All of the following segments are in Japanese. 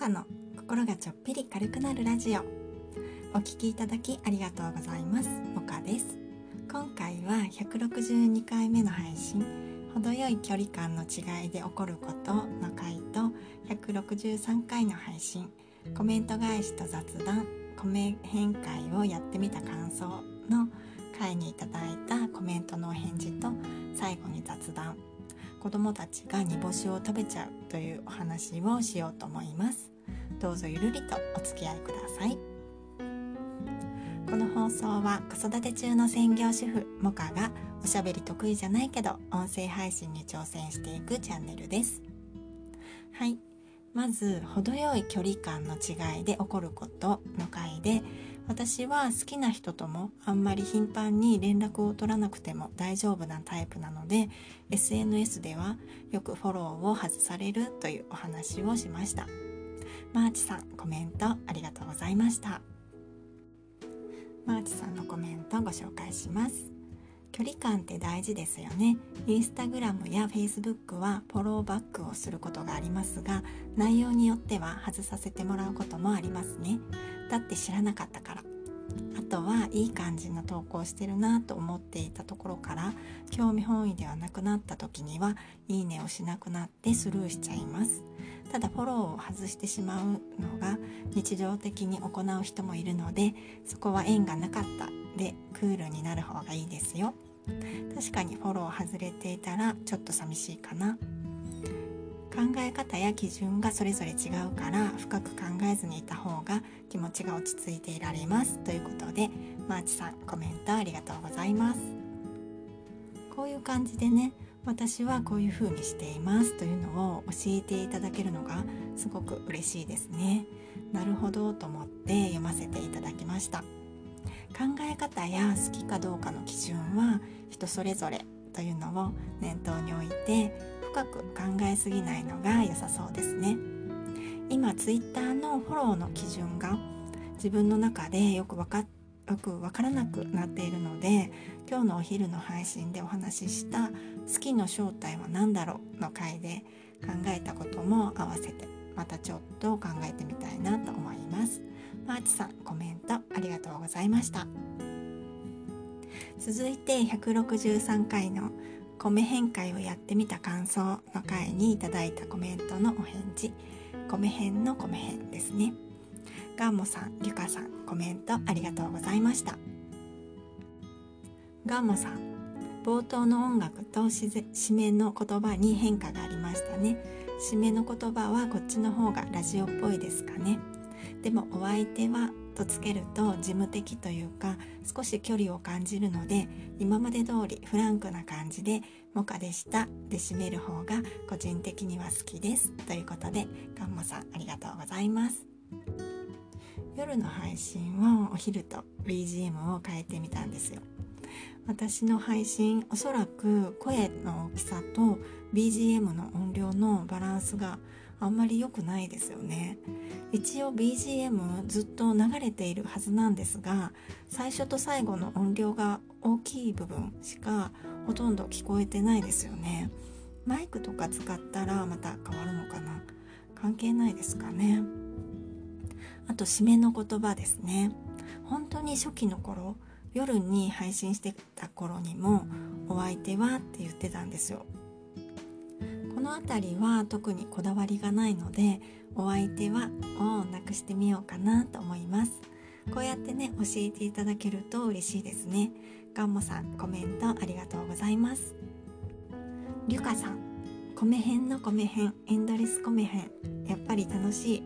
かの心がちょっぴり軽くなるラジオ。お聞きいただきありがとうございます。もかです。今回は162回目の配信。程よい距離感の違いで起こることの回と163回の配信。コメント返しと雑談。コメ変会をやってみた感想の回にいただいたコメントのお返事と最後に雑談。子供たちが煮干しを食べちゃうというお話をしようと思います。どうぞゆるりとお付き合いください。この放送は子育て中の専業主婦モカがおしゃべり得意じゃないけど音声配信に挑戦していくチャンネルです。はい。まず程よい距離感の違いで起こることの回で私は好きな人ともあんまり頻繁に連絡を取らなくても大丈夫なタイプなので SNS ではよくフォローを外されるというお話をしました。マーチさんコメントありがとうございました。マーチさんのコメントご紹介します。距離感って大事ですよね。インスタグラムやフェイスブックはフォローバックをすることがありますが内容によっては外させてもらうこともありますね。だって知らなかったから。あとはいい感じの投稿してるなと思っていたところから興味本位ではなくなった時にはいいねをしなくなってスルーしちゃいます。ただフォローを外してしまうのが日常的に行う人もいるのでそこは縁がなかった。でクールになる方がいいですよ。確かにフォロー外れていたらちょっと寂しいかな。考え方や基準がそれぞれ違うから深く考えずにいた方が気持ちが落ち着いていられます。ということでマーチさんコメントありがとうございます。こういう感じでね私はこういう風にしています。というのを教えていただけるのがすごく嬉しいですね。なるほどと思って読ませていただきました。考え方や好きかどうかの基準は人それぞれというのを念頭に置いて深く考えすぎないのが良さそうですね今 Twitter のフォローの基準が自分の中でよく分かよく分からなくなっているので今日のお昼の配信でお話しした「好きの正体は何だろう?」の回で考えたことも合わせてまたちょっと考えてみたいなと思いますマーチさんコメントありがとうございました。続いて163回の米編会をやってみた感想の回にいただいたコメントのお返事。米編の米編ですね。ガンモさん、リュカさんコメントありがとうございました。ガンモさん冒頭の音楽と締めの言葉に変化がありましたね。締めの言葉はこっちの方がラジオっぽいですかね。でもお相手はとつけると事務的というか少し距離を感じるので今まで通りフランクな感じで「モカでした」で締める方が個人的には好きです。ということでガンモさんありがとうございます。夜の配信をお昼と BGM を変えてみたんですよ。私の配信おそらく声の大きさと BGM の音量のバランスがあんまり良くないですよね。一応 BGM ずっと流れているはずなんですが最初と最後の音量が大きい部分しかほとんど聞こえてないですよね。マイクとか使ったらまた変わるのかな？関係ないですかね。あと締めの言葉ですね。本当に初期の頃夜に配信してた頃にもお相手はって言ってたんですよ。の辺りは特にこだわりがないのでお相手はをなくしてみようかなと思います。こうやってね教えていただけると嬉しいですね。ガンモさんコメントありがとうございます。リュカさん米編の米編エンドレス米編やっぱり楽しい。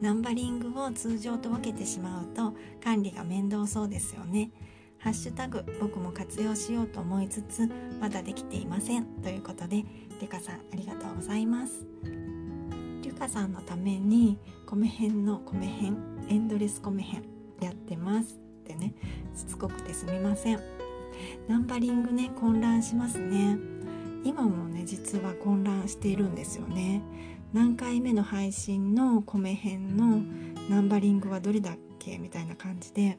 ナンバリングを通常と分けてしまうと管理が面倒そうですよね。ハッシュタグ僕も活用しようと思いつつまだできていませんということでリュカさんありがとうございます。リュカさんのために米編の米編エンドレス米編やってますってねしつこくてすみません。ナンバリングね混乱しますね。今もね実は混乱しているんですよね。何回目の配信の米編のナンバリングはどれだっけみたいな感じで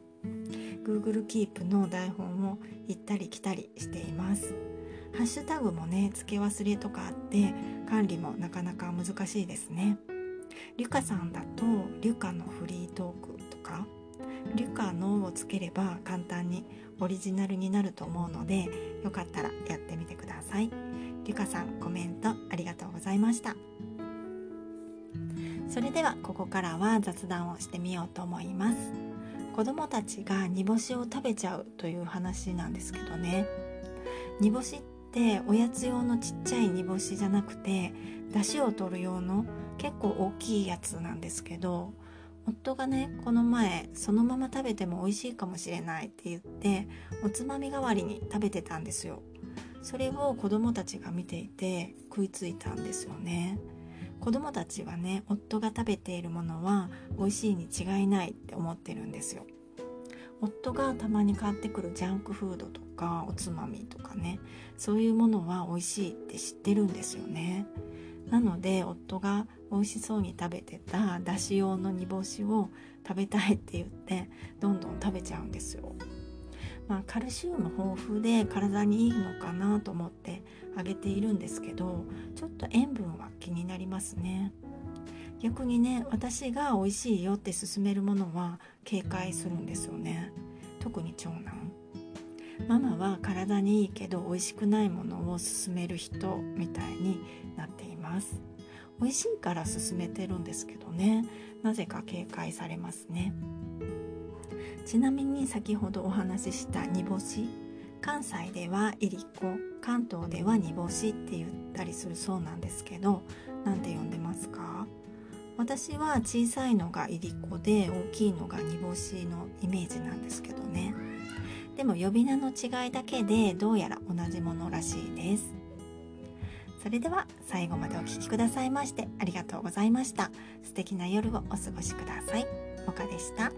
Google Keep の台本を行ったり来たりしています。ハッシュタグもね付け忘れとかあって管理もなかなか難しいですね。リュカさんだとリュカのフリートークとかリュカのをつければ簡単にオリジナルになると思うのでよかったらやってみてください。リュカさんコメントありがとうございました。それではここからは雑談をしてみようと思います。子供たちが煮干しを食べちゃうという話なんですけどね。煮干しっておやつ用のちっちゃい煮干しじゃなくて出汁を取る用の結構大きいやつなんですけど夫がねこの前そのまま食べても美味しいかもしれないって言っておつまみ代わりに食べてたんですよ。それを子供たちが見ていて食いついたんですよね。子供たちはね夫が食べているものは美味しいに違いないって思ってるんですよ夫がたまに買ってくるジャンクフードとかおつまみとかねそういうものは美味しいって知ってるんですよねなので夫が美味しそうに食べてただし用の煮干しを食べたいって言ってどんどん食べちゃうんですよ。まあ、カルシウム豊富で体にいいのかなと思ってあげているんですけどちょっと塩分は気になりますね。逆にね私が美味しいよって勧めるものは警戒するんですよね。特に長男。ママは体にいいけど美味しくないものを勧める人みたいになっています。美味しいから勧めてるんですけどね。なぜか警戒されますね。ちなみに先ほどお話しした煮干し関西ではいりこ関東では煮干しって言ったりするそうなんですけど何て呼んでますか？私は小さいのがいりこで大きいのが煮干しのイメージなんですけどねでも呼び名の違いだけでどうやら同じものらしいですそれでは最後までお聴きくださいましてありがとうございました素敵な夜をお過ごしください。もかでした。